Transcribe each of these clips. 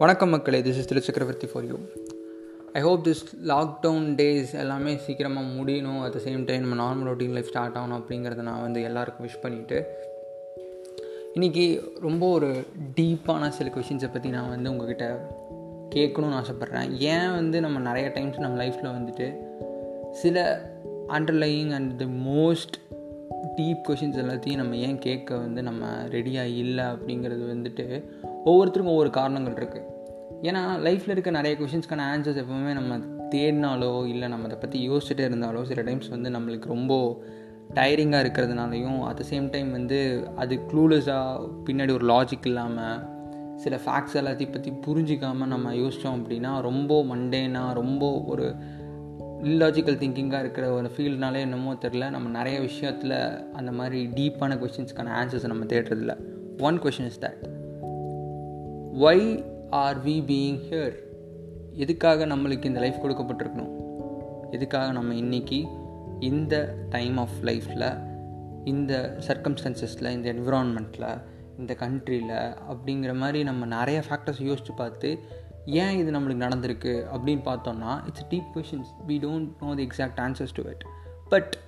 வணக்கம் மக்களே this is Thiru Chakravarthy for you I hope this lockdown days எல்லாமே சீக்கிரமாக முடியணும். அட் த சேம் டைம் நம்ம நார்மல் ரொட்டீன் லைஃப் ஸ்டார்ட் ஆகணும் அப்படிங்கிறத நான் வந்து எல்லாருக்கும் விஷ் பண்ணிவிட்டு இன்றைக்கி ரொம்ப ஒரு டீப்பான சில கொஷின்ஸை பற்றி நான் வந்து உங்ககிட்ட கேட்கணும்னு ஆசைப்பட்றேன். ஏன் வந்து நம்ம நிறைய டைம்ஸ் நம்ம லைஃப்பில் வந்துட்டு சில underlying and the most deep questions எல்லாத்தையும் நம்ம ஏன் கேட்க வந்து நம்ம ரெடியாக இல்லை அப்படிங்கிறது வந்துட்டு ஒவ்வொருத்தருக்கும் ஒவ்வொரு காரணங்கள் இருக்குது ஏன்னா லைஃப்பில் இருக்க நிறைய கொஷின்ஸ்க்கான ஆன்சர்ஸ் எப்போவுமே நம்ம தேடினாலோ இல்லை நம்ம அதை பற்றி யோசிச்சுட்டே இருந்தாலோ சில டைம்ஸ் வந்து நம்மளுக்கு ரொம்ப டயரிங்காக இருக்கிறதுனாலையும் அட் த சேம் டைம் வந்து அது க்ளூலெஸ்ஸாக பின்னாடி ஒரு லாஜிக் இல்லாமல் சில ஃபேக்ட்ஸ் எல்லாத்தையும் பற்றி புரிஞ்சிக்காமல் நம்ம யோசித்தோம் அப்படின்னா ரொம்ப மண்டேனாக ரொம்ப ஒரு இல்லாஜிக்கல் திங்கிங்காக இருக்கிற ஒரு ஃபீல்ட்னாலே என்னமோ தெரில நம்ம நிறைய விஷயத்தில் அந்த மாதிரி டீப்பான கொஷின்ஸ்க்கான ஆன்சர்ஸை நம்ம தேடுறதில்ல. One question is that why are we being here எதுக்காக நம்மளுக்கு இந்த லைஃப் கொடுக்கப்பட்டிருக்கணும்? எதுக்காக நம்ம இன்றைக்கி இந்த டைம் ஆஃப் லைஃப்பில் இந்த சர்க்கம்ஸ்டன்சஸில் இந்த என்விரான்மெண்ட்டில் இந்த கண்ட்ரியில் அப்படிங்கிற மாதிரி நம்ம நிறைய ஃபேக்டர்ஸ் யோசித்து பார்த்து ஏன் இது நம்மளுக்கு நடந்திருக்கு அப்படின்னு பார்த்தோம்னா it's deep questions we don't know the exact answers to it but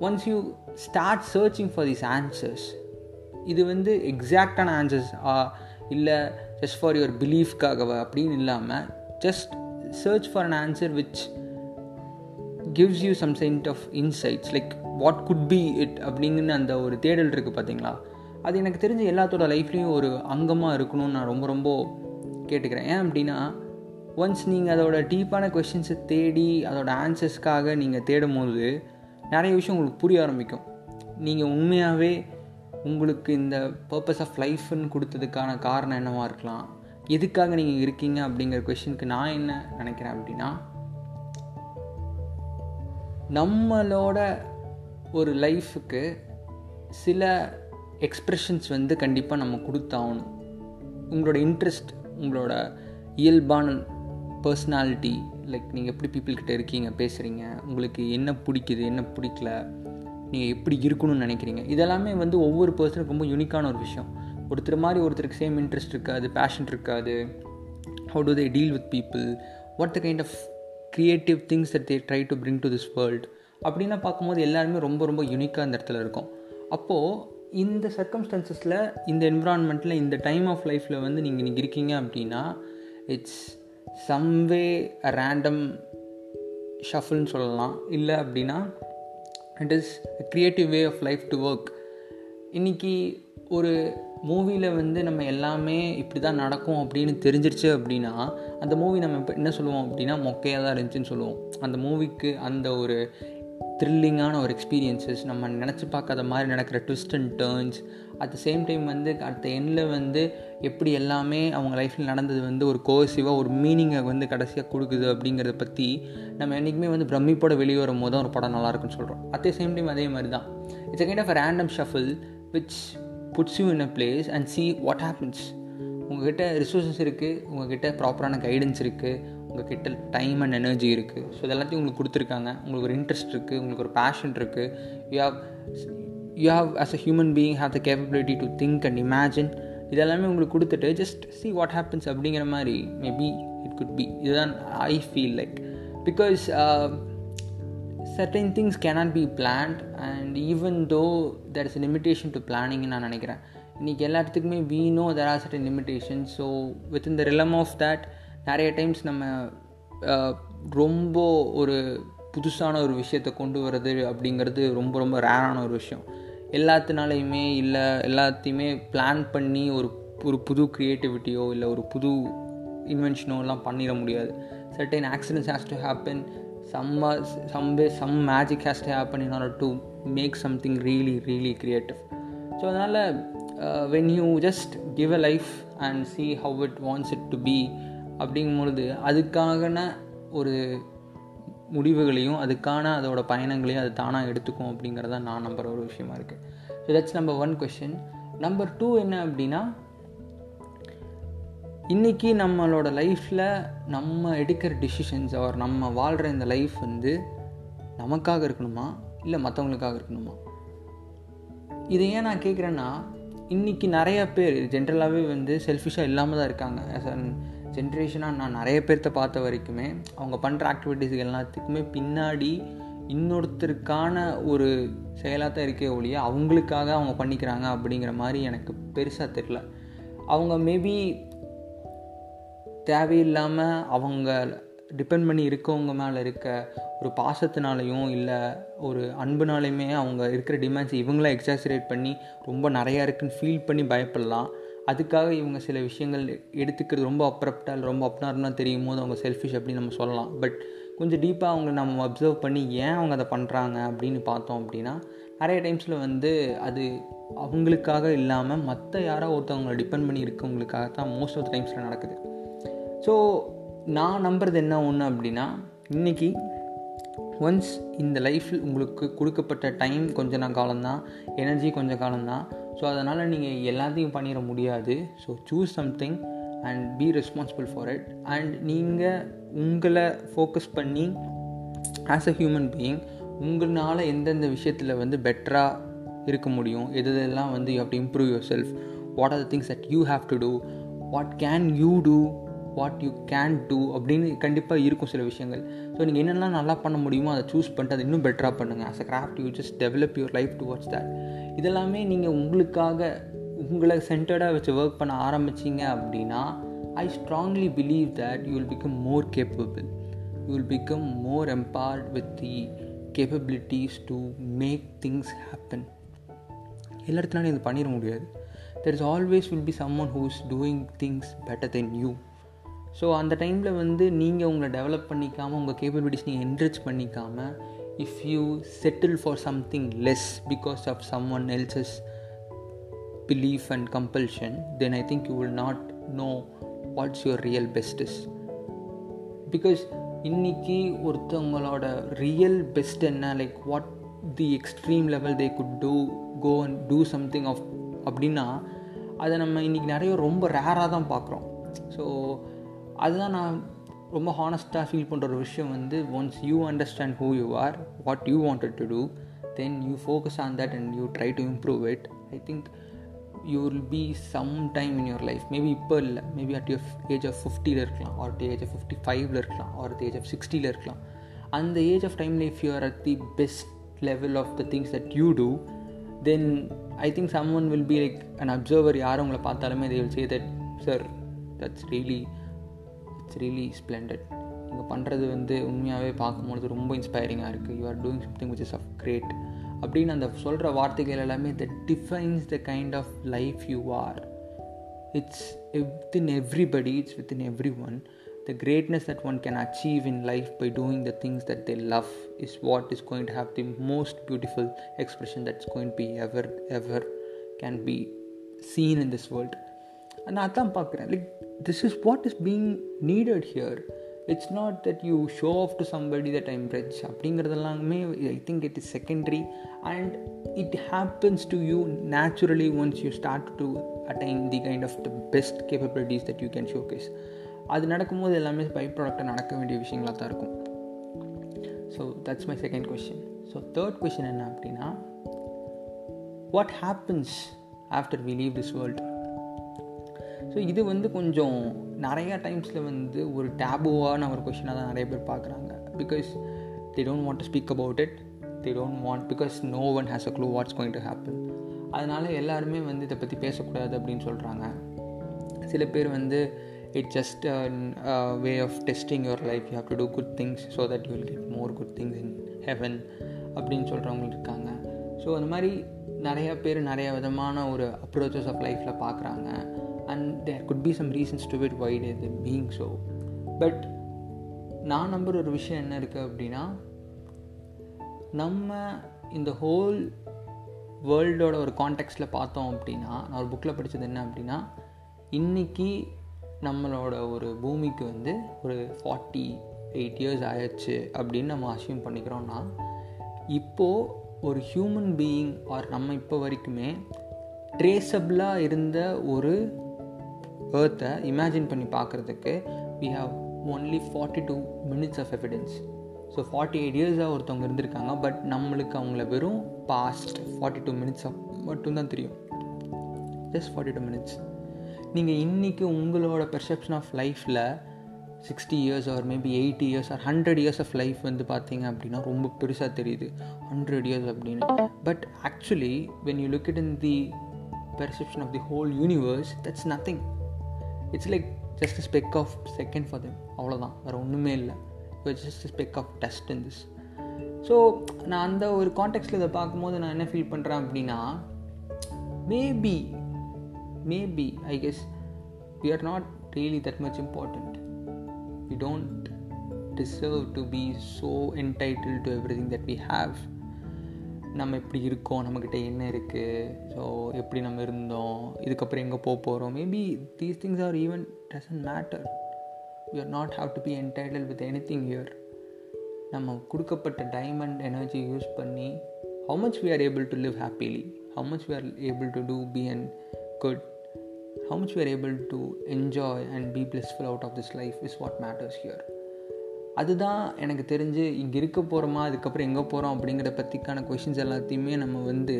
once you start searching for these answers இது வந்து எக்ஸாக்டான ஆன்சர்ஸ் இல்லை ஜஸ்ட் ஃபார் யுவர் பிலீஃப்காகவா அப்படின்னு இல்லாமல் just search for an answer which gives you some sense of insights like what could be it அப்படிங்கிற அந்த ஒரு தேடல் இருக்குது பார்த்தீங்களா அது எனக்கு தெரிஞ்ச எல்லாத்தோட லைஃப்லேயும் ஒரு அங்கமாக இருக்கணும்னு நான் ரொம்ப ரொம்ப கேட்டுக்கிறேன். ஏன் அப்படின்னா ஒன்ஸ் நீங்கள் அதோட டீப்பான கொஷின்ஸை தேடி அதோட ஆன்சர்ஸ்க்காக நீங்கள் தேடும் போது நிறைய விஷயம் உங்களுக்கு புரிய ஆரம்பிக்கும். நீங்கள் உண்மையாகவே உங்களுக்கு இந்த பர்பஸ் ஆஃப் லைஃப்னு கொடுத்ததுக்கான காரணம் என்னவாக இருக்கலாம்? எதுக்காக நீங்கள் இருக்கீங்க அப்படிங்கிற கொஷனுக்கு நான் என்ன நினைக்கிறேன் அப்படின்னா நம்மளோட ஒரு லைஃபுக்கு சில எக்ஸ்ப்ரெஷன்ஸ் வந்து கண்டிப்பாக நம்ம கொடுத்தாகணும். உங்களோட இன்ட்ரெஸ்ட் உங்களோட இயல்பான பர்சனாலிட்டி லைக் நீங்கள் எப்படி பீப்புள்கிட்ட இருக்கீங்க பேசுகிறீங்க உங்களுக்கு என்ன பிடிக்குது என்ன பிடிக்கல நீங்கள் எப்படி இருக்கணும்னு நினைக்கிறீங்க? இதெல்லாமே வந்து ஒவ்வொரு பர்சனுக்கு ரொம்ப யூனிக்கான ஒரு விஷயம். ஒருத்தர் மாதிரி ஒருத்தருக்கு சேம் இன்ட்ரெஸ்ட் இருக்காது பேஷன் இருக்காது. How do they deal with people what the kind of creative things that they try to bring to this world அப்படின்னா பார்க்கும்போது எல்லாருமே ரொம்ப ரொம்ப யூனிக்காக அந்த இடத்துல இருக்கும். அப்போது இந்த சர்க்கம்ஸ்டன்சஸில் இந்த என்விரான்மெண்ட்டில் இந்த டைம் ஆஃப் லைஃப்பில் வந்து நீங்கள் இன்றைக்கி இருக்கீங்க அப்படின்னா இட்ஸ் சம்வே ரேண்டம் ஷஃபிள்னு சொல்லலாம். இல்லை அப்படின்னா it is creative way of life to work இன்றைக்கி ஒரு மூவியில் வந்து நம்ம எல்லாமே இப்படி தான் நடக்கும் அப்படின்னு தெரிஞ்சிருச்சு அப்படின்னா அந்த மூவி நம்ம இப்போ என்ன சொல்லுவோம் அப்படின்னா மொக்கையாக தான் இருந்துச்சுன்னு சொல்லுவோம். அந்த மூவிக்கு அந்த ஒரு த்ரில்லிங்கான ஒரு எக்ஸ்பீரியன்ஸஸ் நம்ம நினச்சி பார்க்காத மாதிரி நடக்கிற twist and turns at the same time வந்து அட் த எண்டில் வந்து எப்படி எல்லாமே அவங்க லைஃப்பில் நடந்தது வந்து ஒரு கோசிவாக ஒரு மீனிங்கை வந்து கடைசியாக கொடுக்குது அப்படிங்கிறத பற்றி நம்ம என்றைக்குமே வந்து பிரமிப்போட வெளியே வரும் போது தான் ஒரு படம் நல்லாயிருக்குன்னு சொல்கிறோம் அட் த சேம் டைம் அதே மாதிரி தான். It's a kind of random shuffle which puts you in a place and see what happens உங்கள்கிட்ட ரிசோர்ஸஸ் இருக்குது உங்கள்கிட்ட ப்ராப்பரான கைடன்ஸ் இருக்குது உங்கள்கிட்ட டைம் அண்ட் எனர்ஜி இருக்குது ஸோ இதெல்லாத்தையும் உங்களுக்கு கொடுத்துருக்காங்க. உங்களுக்கு ஒரு இன்ட்ரெஸ்ட் இருக்குது உங்களுக்கு ஒரு பேஷன் இருக்குது you have you have as a human being have the capability to think and imagine இதெல்லாமே உங்களுக்கு கொடுத்துட்டு ஜஸ்ட் சி வாட் ஹேப்பன்ஸ் அப்படிங்கிற மாதிரி மேபி இட் குட் பி இதுதான் I feel like because certain things cannot be planned and even though there is limitation to பிளானிங்னு நான் நினைக்கிறேன். இன்றைக்கி எல்லா இடத்துக்குமே we know there are certain limitation so within the realm of that நிறைய times நம்ம ரொம்ப ஒரு புதுசான ஒரு விஷயத்தை கொண்டு வர்றது அப்படிங்கிறது ரொம்ப ரொம்ப ரேரான ஒரு விஷயம். எல்லாத்தினாலையுமே இல்லை எல்லாத்தையுமே பிளான் பண்ணி ஒரு ஒரு புது க்ரியேட்டிவிட்டியோ இல்லை ஒரு புது இன்வென்ஷனோ எல்லாம் பண்ணிட முடியாது. Certain accidents has to happen some some some magic magic has happen in in order to make something really really creative so அதனால் when you just give a life and see how it wants it to be அப்படிங்கும் பொழுது அதுக்கான ஒரு முடிவுகளையும் அதுக்கான அதோட பயணங்களையும் அது தானாக எடுத்துக்கும் அப்படிங்கிறத நான் நம்புகிற ஒரு விஷயமா இருக்குது so that's number one question number two என்ன அப்படின்னா இன்றைக்கி நம்மளோட லைஃப்பில் நம்ம எடுக்கிற டிசிஷன்ஸ் அவர் நம்ம வாழ்கிற இந்த லைஃப் வந்து நமக்காக இருக்கணுமா? இல்லை மற்றவங்களுக்காக இருக்கணுமா? இதை ஏன் நான் கேட்குறேன்னா இன்றைக்கி நிறைய பேர் ஜென்ரலாகவே வந்து செல்ஃபிஷாக இல்லாமல் தான் இருக்காங்க. ஆஸ் அன் ஜென்ரேஷனாக நான் நிறைய பேர்த்த பார்த்த வரைக்குமே அவங்க பண்ணுற ஆக்டிவிட்டீஸ் எல்லாத்துக்குமே பின்னாடி இன்னொருத்தருக்கான ஒரு செயலாக தான் இருக்கே ஒழிய அவங்களுக்காக அவங்க பண்ணிக்கிறாங்க அப்படிங்கிற மாதிரி எனக்கு பெருசாக தெரில அவங்க மேபி தேவையில்லாமல் அவங்க டிபெண்ட் பண்ணி இருக்கவங்க மேலே இருக்க ஒரு பாசத்தினாலையும் இல்லை ஒரு அன்புனாலையுமே அவங்க இருக்கிற டிமாண்ட்ஸ் இவங்களாம் எக்ஸாசரேட் பண்ணி ரொம்ப நிறையா இருக்குன்னு ஃபீல் பண்ணி பயப்படலாம். அதுக்காக இவங்க சில விஷயங்கள் எடுத்துக்கிறது ரொம்ப அப்ரப்டாக ரொம்ப அப்னார்மலாக தெரியும் போது அவங்க செல்ஃபிஷ் அப்படின்னு நம்ம சொல்லலாம். பட் கொஞ்சம் டீப்பாக அவங்க நம்ம அப்சர்வ் பண்ணி ஏன் அவங்க அதை பண்ணுறாங்க அப்படின்னு பார்த்தோம் அப்படின்னா நிறைய டைம்ஸில் வந்து அது அவங்களுக்காக இல்லாமல் மற்ற யாரோ ஒருத்தவங்களை டிபெண்ட் பண்ணி இருக்கவங்களுக்காக தான் மோஸ்ட் ஆஃப் த டைம்ஸில் நடக்குது. ஸோ நான் நம்புறது என்ன ஒன்று அப்படின்னா இன்றைக்கி ஒன்ஸ் இந்த லைஃப்பில் உங்களுக்கு கொடுக்கப்பட்ட டைம் கொஞ்ச நாள் காலம்தான் எனர்ஜி கொஞ்சம் காலம்தான் ஸோ அதனால் நீங்கள் எல்லாத்தையும் பண்ணிட முடியாது. So choose something and be responsible for it and நீங்கள் உங்களை ஃபோக்கஸ் பண்ணி ஆஸ் அ ஹியூமன் பீயிங் உங்களால் எந்தெந்த விஷயத்தில் வந்து பெட்டராக இருக்க முடியும் எது எதெல்லாம் வந்து you have to improve your self what are the things that you have to do what can you do what you can do அப்படின்னு கண்டிப்பாக இருக்கும் சில விஷயங்கள். ஸோ நீங்கள் என்னெல்லாம் நல்லா பண்ண முடியுமோ அதை சூஸ் பண்ணிட்டு அதை இன்னும் பெட்டராக பண்ணுங்கள் as a craft you just develop your life towards that இதெல்லாமே நீங்கள் உங்களுக்காக உங்களை சென்டர்டாக வச்சு ஒர்க் பண்ண ஆரம்பிச்சிங்க அப்படின்னா I strongly believe that you will become more capable you will become more empowered with the capabilities to make things happen எல்லா இடத்துலையும் இது பண்ணிட முடியாது. There is always will be someone who is doing things better than you so அந்த டைமில் வந்து நீங்கள் உங்களை டெவலப் பண்ணிக்காமல் உங்கள் கேப்பபிலிட்டிஸ் நீங்கள் enrich பண்ணிக்காமல் if you settle for something less because of someone else's belief and compulsion then I think you will not know what's your real bests because இன்றைக்கி ஒருத்தவங்களோட real best என்ன? Like what the extreme level they could to go and do something of அப்படின்னா அதை நம்ம இன்றைக்கி நிறைய ரொம்ப ரேராக தான் பார்க்குறோம். ஸோ அதுதான் நான் ரொம்ப ஹானஸ்ட்டாக ஃபீல் பண்ணுற ஒரு விஷயம் வந்து once you understand who you are what you wanted to do then you focus on that and you try to improve it I think you will be some time in your life maybe இப்போ இல்லை. Maybe at you age of ஃபிஃப்டியில் இருக்கலாம். R age of fifty ஃபைவ்ல இருக்கலாம். R age of சிக்ஸ்டியில் இருக்கலாம். அந்த age of டைமில் if you are at the best level of the things that you do then I think someone will be like an observer யாரும் உங்களை பார்த்தாலுமே they will say that sir that's really it's really splendid நீங்கள் பண்ணுறது வந்து உண்மையாகவே பார்க்கும்பொழுது ரொம்ப இன்ஸ்பைரிங்காக இருக்குது you are doing something which is of great அப்படின்னு அந்த சொல்கிற வார்த்தைகள் எல்லாமே the defines the kind of life you are it's within everybody it's within everyone the greatness that one can achieve in life by doing the things that they love is what is going to have the most beautiful expression that's going to be ever ever can be seen in this world. நான் அதான் பார்க்குறேன். Like this is what is being needed here it's not that you show off to somebody that I'm rich அப்படிங்கிறதெல்லாமே I think it is secondary and it happens to you naturally once you start to attain the kind of the best capabilities that you can showcase அது நடக்கும்போது எல்லாமே by ப்ராடக்டாக நடக்க வேண்டிய விஷயங்களாக தான் இருக்கும். So that's my second question so third question என்ன அப்படின்னா what happens after we leave this world so இது வந்து கொஞ்சம் நிறையா டைம்ஸில் வந்து ஒரு டேபுவான ஒரு கொஷினாக தான் நிறைய பேர் பார்க்குறாங்க. Because they don't want to speak about it they don't want because no one has a clue what's going to happen அதனால் எல்லாருமே வந்து இதை பற்றி பேசக்கூடாது அப்படின்னு சொல்கிறாங்க சில பேர் வந்து it just way of testing your life you have to do good things so that you will get more good things in heaven அப்படின்னு சொல்கிறவங்க இருக்காங்க. ஸோ அந்த மாதிரி நிறையா பேர் நிறைய விதமான ஒரு அப்ரோச்சஸ் ஆஃப் லைஃப்பில் பார்க்குறாங்க. And there could be some reasons to wit white இது பீயிங் ஸோ பட் நான் நம்புகிற ஒரு விஷயம் என்ன இருக்குது அப்படின்னா நம்ம இந்த ஹோல் வேர்ல்டோட ஒரு கான்டெக்ட்டில் பார்த்தோம் அப்படின்னா நான் ஒரு புக்கில் படித்தது என்ன அப்படின்னா இன்றைக்கி நம்மளோட ஒரு பூமிக்கு வந்து ஒரு ஃபார்ட்டி எயிட் இயர்ஸ் ஆயிடுச்சு அப்படின்னு நம்ம அசியூம் பண்ணிக்கிறோன்னா இப்போது ஒரு ஹியூமன் பீயிங் ஆர் நம்ம இப்போ வரைக்குமே ட்ரேசபிளாக இருந்த ஒரு பேர்த்தை இமேஜின் பண்ணி பார்க்குறதுக்கு we have only forty two minutes of evidence so forty eight இயர்ஸாக ஒருத்தவங்க இருந்திருக்காங்க பட் நம்மளுக்கு அவங்கள வெறும் பாஸ்ட் ஃபார்ட்டி டூ மினிட்ஸ் மட்டும்தான் தெரியும். ஜஸ்ட் ஃபார்ட்டி டூ மினிட்ஸ் நீங்கள் இன்றைக்கி உங்களோட பெர்செப்ஷன் ஆஃப் லைஃப்பில் sixty years or maybe eighty years or hundred years of life வந்து பார்த்தீங்க அப்படின்னா ரொம்ப பெருசாக தெரியுது. ஹண்ட்ரட் இயர்ஸ் அப்படின்னு. But actually when you look it in the perception of the whole universe that's nothing it's like just speck of second for them அவ்வளோதான் வேறு ஒன்றுமே இல்லை. Just speck of dust in this so நான் அந்த ஒரு கான்டெக்ட்டில் இதை பார்க்கும்போது நான் என்ன ஃபீல் பண்ணுறேன் அப்படின்னா maybe maybe I guess we are not really that much important we don't deserve to be so entitled to everything that we have நம்ம எப்படி இருக்கோம் நம்மக்கிட்ட என்ன இருக்குது ஸோ எப்படி நம்ம இருந்தோம் இதுக்கப்புறம் எங்கே போக போகிறோம் maybe these things are even doesn't matter we are not have to be entitled with anything here நம்ம கொடுக்கப்பட்ட டைமண்ட் எனர்ஜி யூஸ் பண்ணி how much we are able to live happily how much we are able to do be and good how much we are able to enjoy and be blissful out of this life is what matters here அதுதான் எனக்கு தெரிஞ்சு இங்கே இருக்க போகிறோமா அதுக்கப்புறம் எங்கே போகிறோம் அப்படிங்கிற பற்றிக்கான கொஷின்ஸ் எல்லாத்தையுமே நம்ம வந்து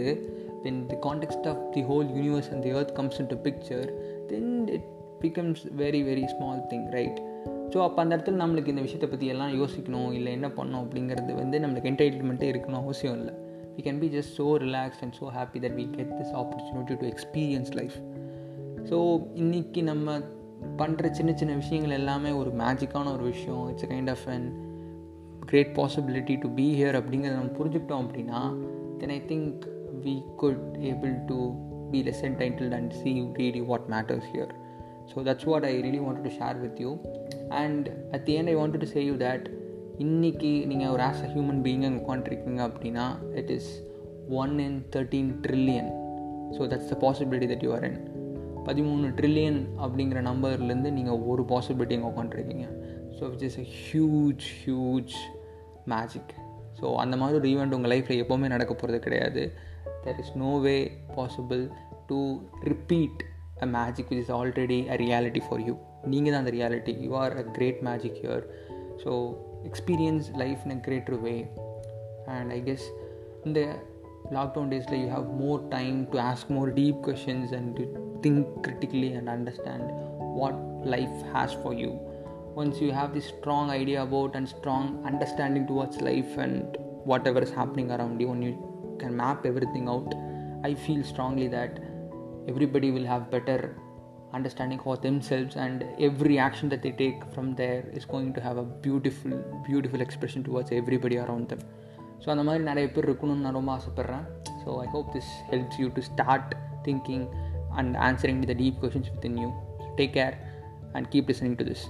then the context of the whole universe and the earth comes into picture then it becomes very very small thing right so அப்போ அந்த இடத்துல நம்மளுக்கு இந்த விஷயத்தை பற்றி எல்லாம் யோசிக்கணும் இல்லை என்ன பண்ணணும் அப்படிங்கிறது வந்து நம்மளுக்கு என்டர்டைன்மெண்ட்டே இருக்கணும் அவசியம் இல்லை. We can be just so relax and so happy that we get this opportunity to experience life so இன்றைக்கி நம்ம பண்ணுற சின்ன சின்ன விஷயங்கள் எல்லாமே ஒரு மேஜிக்கான ஒரு விஷயம். It's kind of an great possibility to be here அப்படிங்கிறத நம்ம புரிஞ்சுக்கிட்டோம் அப்படின்னா then I think we could able to be less entitled and see really what matters here so that's what I really want to share with you and at the end I want to say you that இன்றைக்கி நீங்கள் ஒரு as a human being அங்கே உட்காந்துருக்கீங்க அப்படின்னா it is one in thirteen trillion so that's the possibility that you are in பதிமூணு trillion அப்படிங்கிற நம்பர்லேருந்து நீங்கள் ஒரு பாசிபிலிட்டி இங்கே உட்காந்துருக்கீங்க so which is a huge huge magic so அந்த மாதிரி ஒரு ஈவெண்ட் உங்கள் லைஃப்பில் எப்போவுமே நடக்க போகிறது கிடையாது. There is no way possible to repeat a magic which is already a reality for you நீங்கள் தான் அந்த reality you are a great magic your so experience life in a greater way and I guess இந்த lockdown days like you have more time to ask more deep questions and to think critically and understand what life has for you. Once you have this strong idea about and strong understanding towards life and whatever is happening around you and you can map everything out i feel strongly that everybody will have better understanding for themselves and every action that they take from there is going to have a beautiful beautiful expression towards everybody around them so அந்த மாதிரி நிறைய பேர் இருக்கணும்னு நான் ரொம்ப ஆசைப்பட்றேன். So I hope this helps you to start thinking and answering to the deep questions within you take care and keep listening to this